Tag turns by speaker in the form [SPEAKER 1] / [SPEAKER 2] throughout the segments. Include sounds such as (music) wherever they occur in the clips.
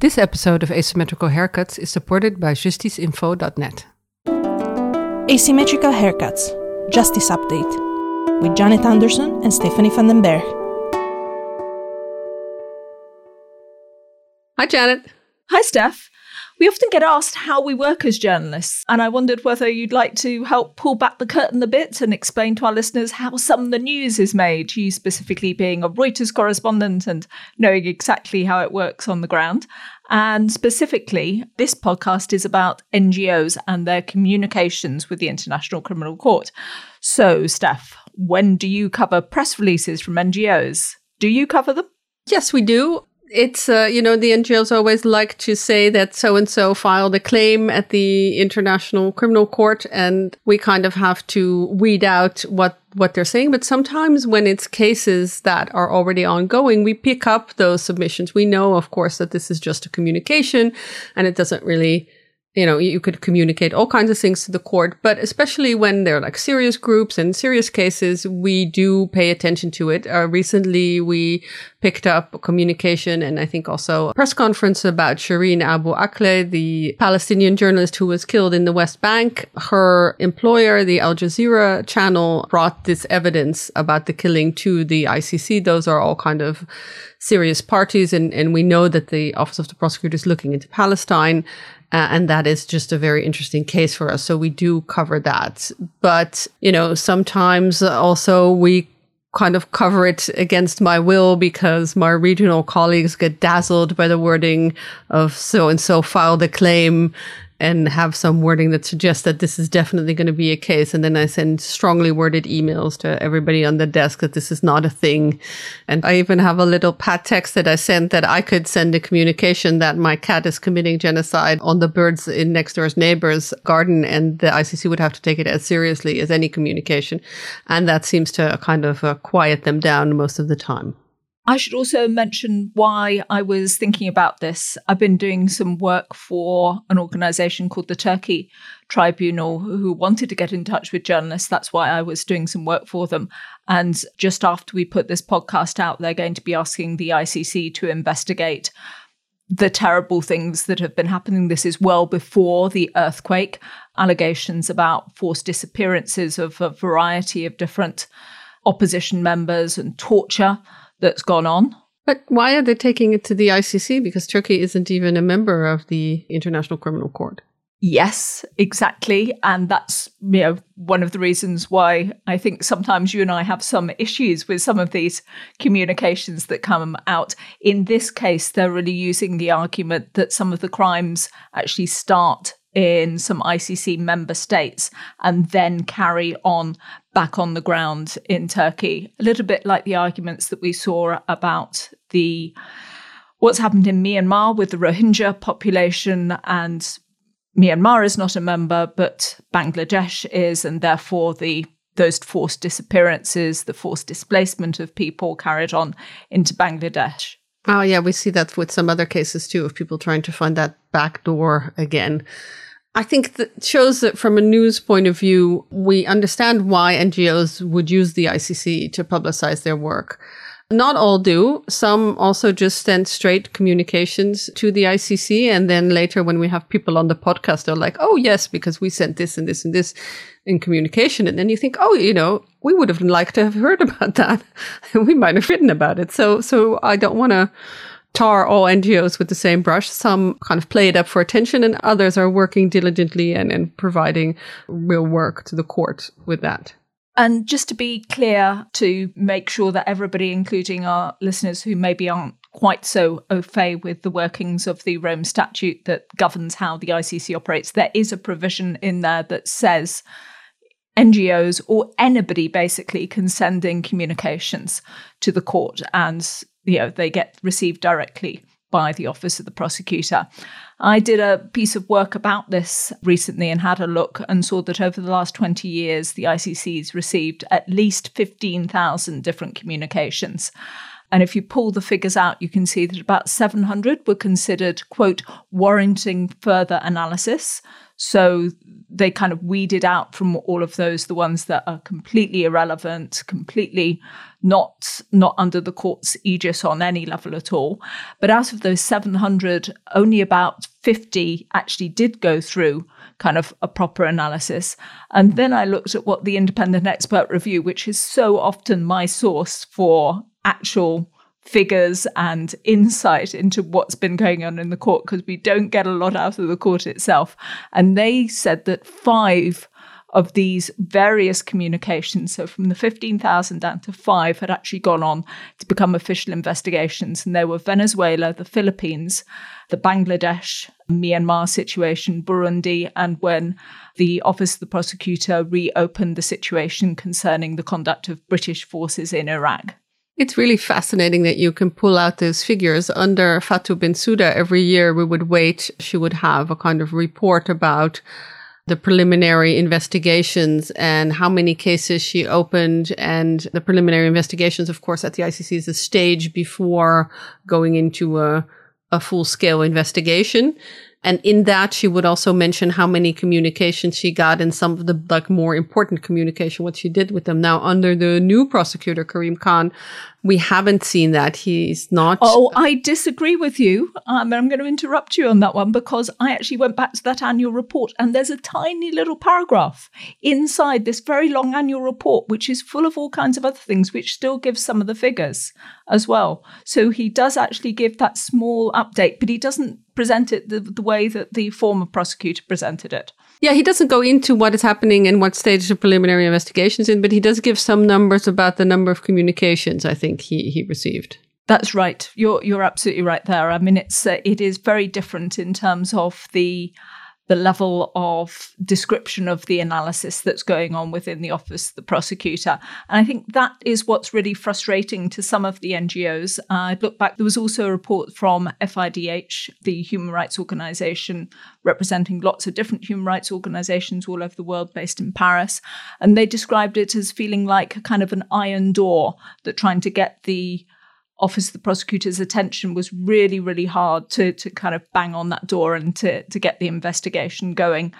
[SPEAKER 1] This episode of Asymmetrical Haircuts is supported by justiceinfo.net.
[SPEAKER 2] Asymmetrical Haircuts Justice Update with Janet Anderson and Stephanie van den Berg.
[SPEAKER 1] Hi, Janet.
[SPEAKER 3] Hi, Steph. We often get asked how we work as journalists, and I wondered whether you'd like to help pull back the curtain a bit and explain to our listeners how some of the news is made, you specifically being a Reuters correspondent and knowing exactly how it works on the ground. And specifically, this podcast is about NGOs and their communications with the International Criminal Court. So, Steph, when do you cover press releases from NGOs? Do you cover them?
[SPEAKER 1] Yes, we do. It's, uh, you know, the NGOs always like to say that so and so filed a claim at the International Criminal Court, and we kind of have to weed out what what they're saying. But sometimes when it's cases that are already ongoing, we pick up those submissions. We know, of course, that this is just a communication and it doesn't really you know, you could communicate all kinds of things to the court, but especially when they're like serious groups and serious cases, we do pay attention to it. Uh, recently, we picked up communication and I think also a press conference about Shireen Abu Akleh, the Palestinian journalist who was killed in the West Bank. Her employer, the Al Jazeera channel, brought this evidence about the killing to the ICC. Those are all kind of serious parties, and, and we know that the Office of the Prosecutor is looking into Palestine. Uh, and that is just a very interesting case for us. So we do cover that. But, you know, sometimes also we kind of cover it against my will because my regional colleagues get dazzled by the wording of so and so filed a claim and have some wording that suggests that this is definitely going to be a case. And then I send strongly worded emails to everybody on the desk that this is not a thing. And I even have a little pat text that I sent that I could send a communication that my cat is committing genocide on the birds in next door's neighbor's garden. And the ICC would have to take it as seriously as any communication. And that seems to kind of uh, quiet them down most of the time.
[SPEAKER 3] I should also mention why I was thinking about this. I've been doing some work for an organization called the Turkey Tribunal who wanted to get in touch with journalists. That's why I was doing some work for them. And just after we put this podcast out, they're going to be asking the ICC to investigate the terrible things that have been happening. This is well before the earthquake, allegations about forced disappearances of a variety of different opposition members and torture that's gone on.
[SPEAKER 1] But why are they taking it to the ICC? Because Turkey isn't even a member of the International Criminal Court.
[SPEAKER 3] Yes, exactly. And that's you know one of the reasons why I think sometimes you and I have some issues with some of these communications that come out. In this case, they're really using the argument that some of the crimes actually start in some ICC member states and then carry on back on the ground in Turkey. A little bit like the arguments that we saw about the what's happened in Myanmar with the Rohingya population and Myanmar is not a member, but Bangladesh is, and therefore the those forced disappearances, the forced displacement of people carried on into Bangladesh.
[SPEAKER 1] Oh yeah, we see that with some other cases too of people trying to find that back door again. I think that shows that from a news point of view, we understand why NGOs would use the ICC to publicize their work. Not all do. Some also just send straight communications to the ICC. And then later, when we have people on the podcast, they're like, oh, yes, because we sent this and this and this in communication. And then you think, oh, you know, we would have liked to have (laughs) heard about that. (laughs) we might have written about it. So, so I don't want to tar all NGOs with the same brush. Some kind of play it up for attention and others are working diligently and, and providing real work to the court with that.
[SPEAKER 3] And just to be clear, to make sure that everybody, including our listeners who maybe aren't quite so au fait with the workings of the Rome Statute that governs how the ICC operates, there is a provision in there that says NGOs or anybody basically can send in communications to the court and you know they get received directly by the office of the prosecutor. I did a piece of work about this recently and had a look and saw that over the last 20 years, the ICC's received at least 15,000 different communications. And if you pull the figures out, you can see that about 700 were considered, quote, warranting further analysis. So they kind of weeded out from all of those the ones that are completely irrelevant, completely not not under the court's aegis on any level at all. But out of those 700, only about 50 actually did go through kind of a proper analysis. And then I looked at what the independent expert review, which is so often my source for actual figures and insight into what's been going on in the court because we don't get a lot out of the court itself. And they said that five of these various communications, so from the 15,000 down to five, had actually gone on to become official investigations. And they were Venezuela, the Philippines, the Bangladesh, Myanmar situation, Burundi, and when the Office of the Prosecutor reopened the situation concerning the conduct of British forces in Iraq.
[SPEAKER 1] It's really fascinating that you can pull out those figures. Under Fatou Bensouda, every year we would wait, she would have a kind of report about the preliminary investigations and how many cases she opened. And the preliminary investigations, of course, at the ICC is a stage before going into a, a full scale investigation. And in that, she would also mention how many communications she got and some of the like more important communication, what she did with them. Now, under the new prosecutor, Karim Khan, we haven't seen that. He's not.
[SPEAKER 3] Oh, I disagree with you. Um, I'm going to interrupt you on that one because I actually went back to that annual report and there's a tiny little paragraph inside this very long annual report, which is full of all kinds of other things, which still gives some of the figures as well. So he does actually give that small update, but he doesn't present it the, the way that the former prosecutor presented it.
[SPEAKER 1] Yeah, he doesn't go into what is happening and what stage the preliminary investigations in, but he does give some numbers about the number of communications I think he, he received.
[SPEAKER 3] That's right. You're you're absolutely right there. I mean, it's uh, it is very different in terms of the the level of description of the analysis that's going on within the office of the prosecutor. And I think that is what's really frustrating to some of the NGOs. Uh, I look back, there was also a report from FIDH, the human rights organization representing lots of different human rights organizations all over the world based in Paris. And they described it as feeling like a kind of an iron door that trying to get the Office of the Prosecutor's attention was really, really hard to to kind of bang on that door and to to get the investigation going.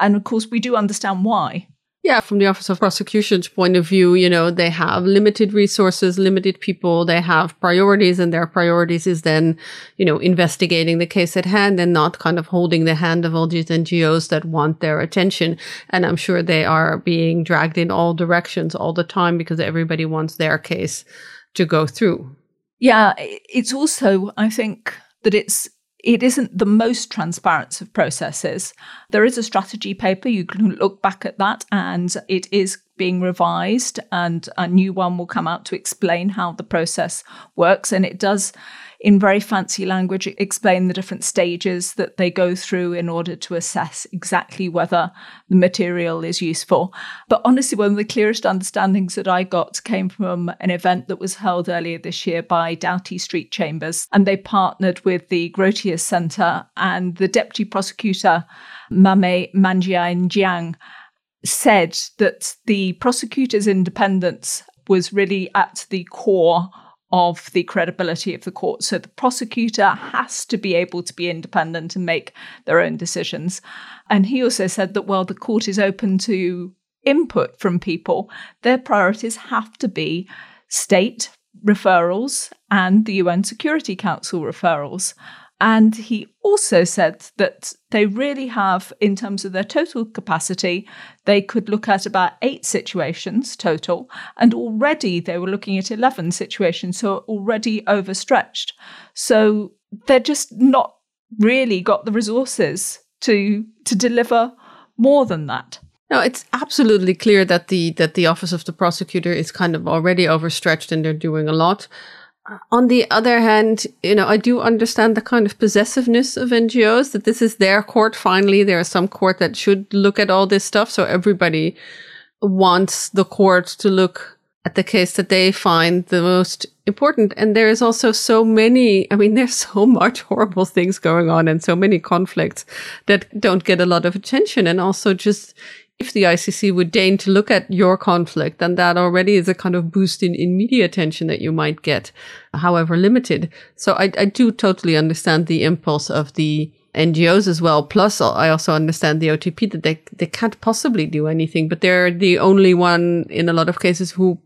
[SPEAKER 3] And of course, we do understand why.
[SPEAKER 1] Yeah, from the Office of Prosecution's point of view, you know, they have limited resources, limited people, they have priorities, and their priorities is then, you know, investigating the case at hand and not kind of holding the hand of all these NGOs that want their attention. And I'm sure they are being dragged in all directions all the time because everybody wants their case to go through.
[SPEAKER 3] Yeah, it's also, I think, that it's it isn't the most transparent of processes. There is a strategy paper. You can look back at that, and it is being revised, and a new one will come out to explain how the process works. And it does in very fancy language, explain the different stages that they go through in order to assess exactly whether the material is useful. But honestly, one of the clearest understandings that I got came from an event that was held earlier this year by Doughty Street Chambers, and they partnered with the Grotius Centre and the deputy prosecutor, Mame Mandiaye Niang said that the prosecutor's independence was really at the core of the credibility of the court. So the prosecutor has to be able to be independent and make their own decisions. And he also said that while the court is open to input from people, their priorities have to be state referrals and the UN Security Council referrals. And he also said that they really have, in terms of their total capacity, they could look at about eight situations total. And already they were looking at 11 situations, so already overstretched. So they're just not really got the resources to, to deliver more than that.
[SPEAKER 1] No, it's absolutely clear that the that the office of the prosecutor is kind of already overstretched and they're doing a lot on the other hand, you know, I do understand the kind of possessiveness of NGOs that this is their court. Finally, there is some court that should look at all this stuff. So everybody wants the court to look at the case that they find the most important. And there is also so many, I mean, (laughs) there's so much horrible things going on and so many conflicts that don't get a lot of attention. And also just, if the ICC would deign to look at your conflict, then that already is a kind of boost in, in media attention that you might get, however limited. So I, I do totally understand the impulse of the NGOs as well. Plus, uh, I also understand the OTP that they, they can't possibly do anything, but they're the only one in a lot of cases who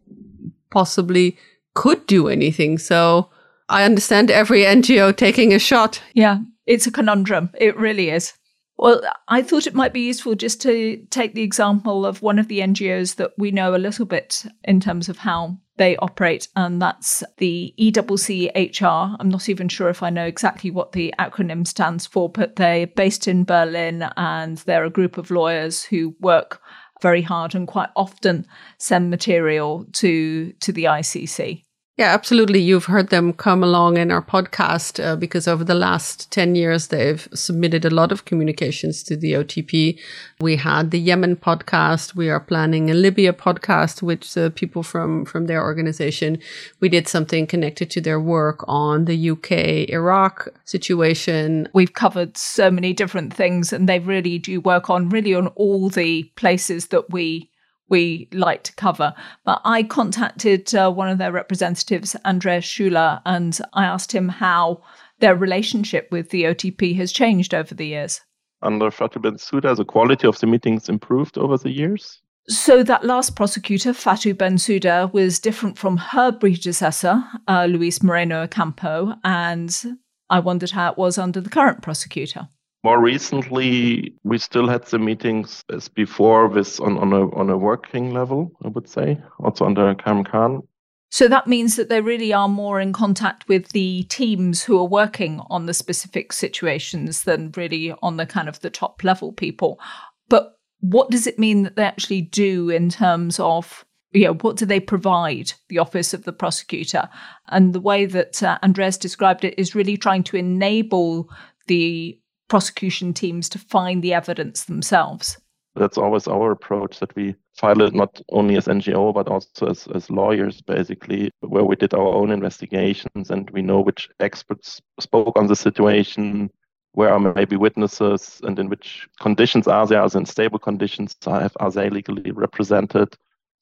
[SPEAKER 1] possibly could do anything. So I understand every NGO taking a shot.
[SPEAKER 3] Yeah, it's a conundrum. It really is. Well, I thought it might be useful just to take the example of one of the NGOs that we know a little bit in terms of how they operate, and that's the ECCHR. I'm not even sure if I know exactly what the acronym stands for, but they're based in Berlin and they're a group of lawyers who work very hard and quite often send material to to the ICC.
[SPEAKER 1] Yeah, absolutely. You've heard them come along in our podcast uh, because over the last 10 years, they've submitted a lot of communications to the OTP. We had the Yemen podcast. We are planning a Libya podcast, which uh, people from, from their organization. We did something connected to their work on the UK Iraq situation.
[SPEAKER 3] We've covered so many different things and they really do work on really on all the places that we we like to cover. But I contacted uh, one of their representatives, Andreas Schüller, and I asked him how their relationship with the OTP has changed over the years.
[SPEAKER 4] Under Fatou Bensouda, the quality of the meetings improved over the years?
[SPEAKER 3] So that last prosecutor, Fatou Bensouda, was different from her predecessor, uh, Luis Moreno Ocampo, and I wondered how it was under the current prosecutor.
[SPEAKER 4] More recently, we still had the meetings as before, with on, on a on a working level, I would say, also under Karim Khan.
[SPEAKER 3] So that means that they really are more in contact with the teams who are working on the specific situations than really on the kind of the top level people. But what does it mean that they actually do in terms of you know, what do they provide the office of the prosecutor? And the way that uh, Andreas described it is really trying to enable the prosecution teams to find the evidence themselves.
[SPEAKER 4] That's always our approach that we file it not only as NGO but also as, as lawyers, basically, where we did our own investigations and we know which experts spoke on the situation, where are maybe witnesses, and in which conditions are they? Are they in stable conditions? Are they legally represented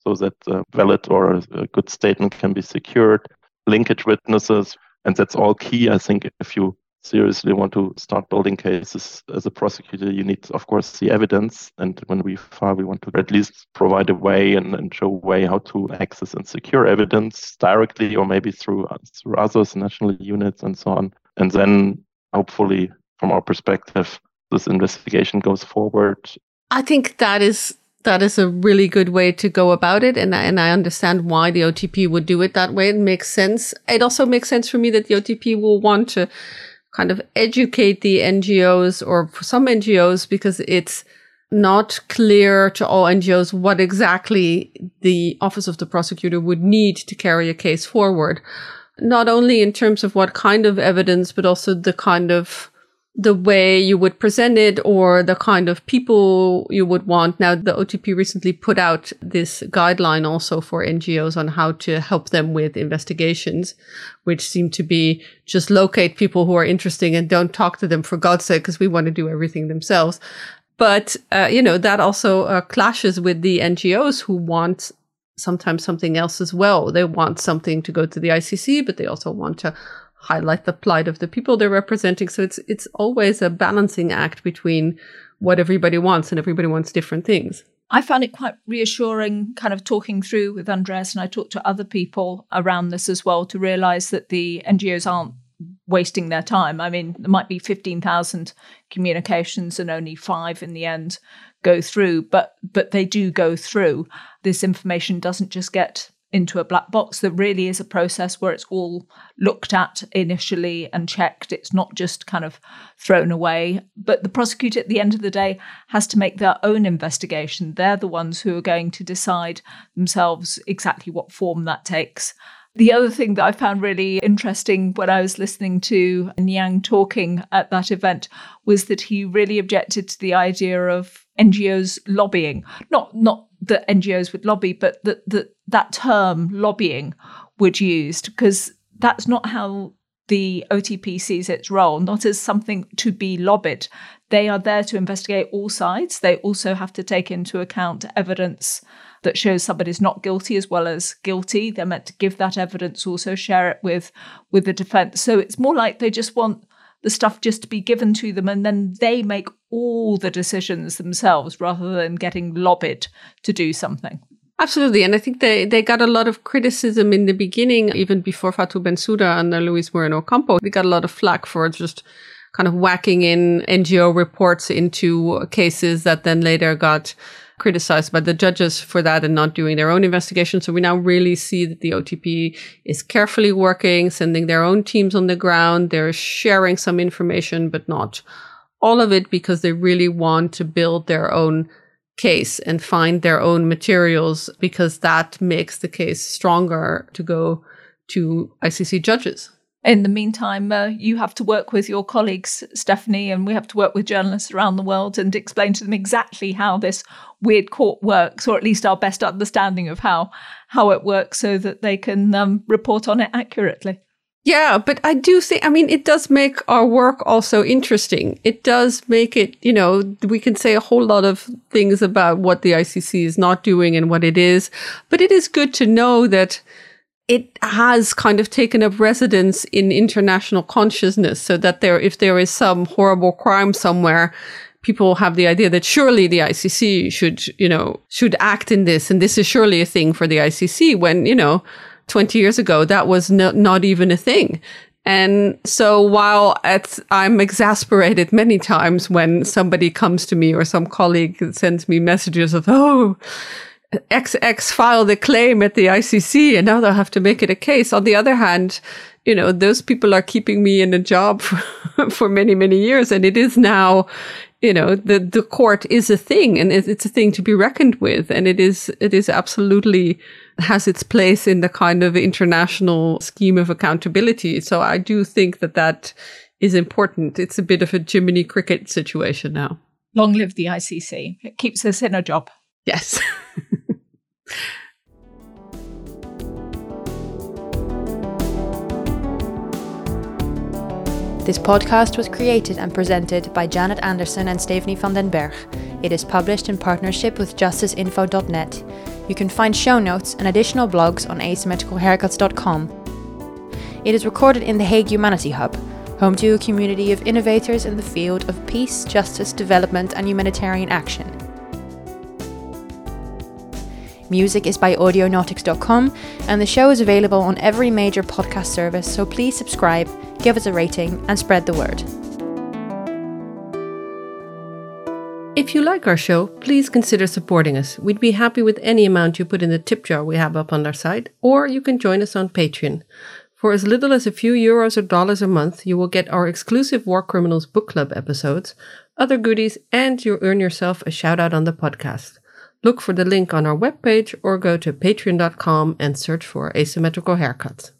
[SPEAKER 4] so that a valid or a good statement can be secured? Linkage witnesses, and that's all key. I think if you seriously want to start building cases as a prosecutor, you need, of course, the evidence. And when we file, we want to at least provide a way and, and show a way how to access and secure evidence directly or maybe through, through others, national units, and so on. And then hopefully, from our perspective, this investigation goes forward.
[SPEAKER 1] I think that is that is a really good way to go about it. And and I understand why the OTP would do it that way. It makes sense. It also makes sense for me that the OTP will want to kind of educate the NGOs or some NGOs because it's not clear to all NGOs what exactly the Office of the Prosecutor would need to carry a case forward. Not only in terms of what kind of evidence, but also the kind of the way you would present it or the kind of people you would want. Now, the OTP recently put out this guideline also for NGOs on how to help them with investigations, which seem to be just locate people who are interesting and don't talk to them for God's sake, because we want to do everything themselves. But, uh, you know, that also uh, clashes with the NGOs who want sometimes something else as well. They want something to go to the ICC, but they also want to highlight the plight of the people they're representing. So it's it's always a balancing act between what everybody wants, and everybody wants different things.
[SPEAKER 3] I found it quite reassuring, kind of talking through with Andreas, and I talked to other people around this as well to realize that the NGOs aren't wasting their time. I mean, there might be 15,000 communications and only five in the end go through, but but they do go through. This information doesn't just get into a black box. There really is a process where it's all looked at initially and checked. It's not just kind of thrown away. But the prosecutor at the end of the day has to make their own investigation. They're the ones who are going to decide themselves exactly what form that takes. The other thing that I found really interesting when I was listening to Niang talking at that event was that he really objected to the idea of NGOs lobbying. Not not that NGOs would lobby, but that that that term lobbying would used because that's not how the OTP sees its role, not as something to be lobbied. They are there to investigate all sides. They also have to take into account evidence that shows somebody's not guilty as well as guilty. They're meant to give that evidence, also share it with with the defense. So it's more like they just want the stuff just to be given to them and then they make all the decisions themselves rather than getting lobbied to do something.
[SPEAKER 1] Absolutely. And I think they, they got a lot of criticism in the beginning, even before Fatou Bensouda and Luis Moreno Ocampo. They got a lot of flack for just kind of whacking in NGO reports into cases that then later got criticized by the judges for that and not doing their own investigation. So we now really see that the OTP is carefully working, sending their own teams on the ground. They're sharing some information, but not all of it because they really want to build their own case and find their own materials because that makes the case stronger to go to ICC judges.
[SPEAKER 3] In the meantime, uh, you have to work with your colleagues, Stephanie, and we have to work with journalists around the world and explain to them exactly how this weird court works, or at least our best understanding of how how it works, so that they can um, report on it accurately.
[SPEAKER 1] Yeah, but I do think, I mean, it does make our work also interesting. It does make it, you know, we can say a whole lot of things about what the ICC is not doing and what it is, but it is good to know that it has kind of taken up residence in international consciousness so that there, if there is some horrible crime somewhere, people have the idea that surely the ICC should, you know, should act in this. And this is surely a thing for the ICC when, you know, 20 years ago, that was no, not even a thing. And so while I'm exasperated many times when somebody comes to me or some colleague sends me messages of, oh, XX filed a claim at the ICC and now they'll have to make it a case. On the other hand, you know, those people are keeping me in a job for, (laughs) for many, many years. And it is now, you know, the, the court is a thing and it's a thing to be reckoned with. And it is, it is absolutely has its place in the kind of international scheme of accountability. So I do think that that is important. It's a bit of a Jiminy Cricket situation now.
[SPEAKER 3] Long live the ICC. It keeps us in a job.
[SPEAKER 1] Yes. (laughs)
[SPEAKER 5] This podcast was created and presented by Janet Anderson and Stephanie van den Berg. It is published in partnership with justiceinfo.net. You can find show notes and additional blogs on asymmetricalhaircuts.com. It is recorded in the Hague Humanity Hub, home to a community of innovators in the field of peace, justice, development, and humanitarian action. Music is by audionautix.com, and the show is available on every major podcast service, so please subscribe, give us a rating, and spread the word.
[SPEAKER 1] If you like our show, please consider supporting us. We'd be happy with any amount you put in the tip jar we have up on our site, or you can join us on Patreon. For as little as a few euros or dollars a month, you will get our exclusive War Criminals Book Club episodes, other goodies, and you earn yourself a shout out on the podcast. Look for the link on our webpage or go to patreon.com and search for asymmetrical haircuts.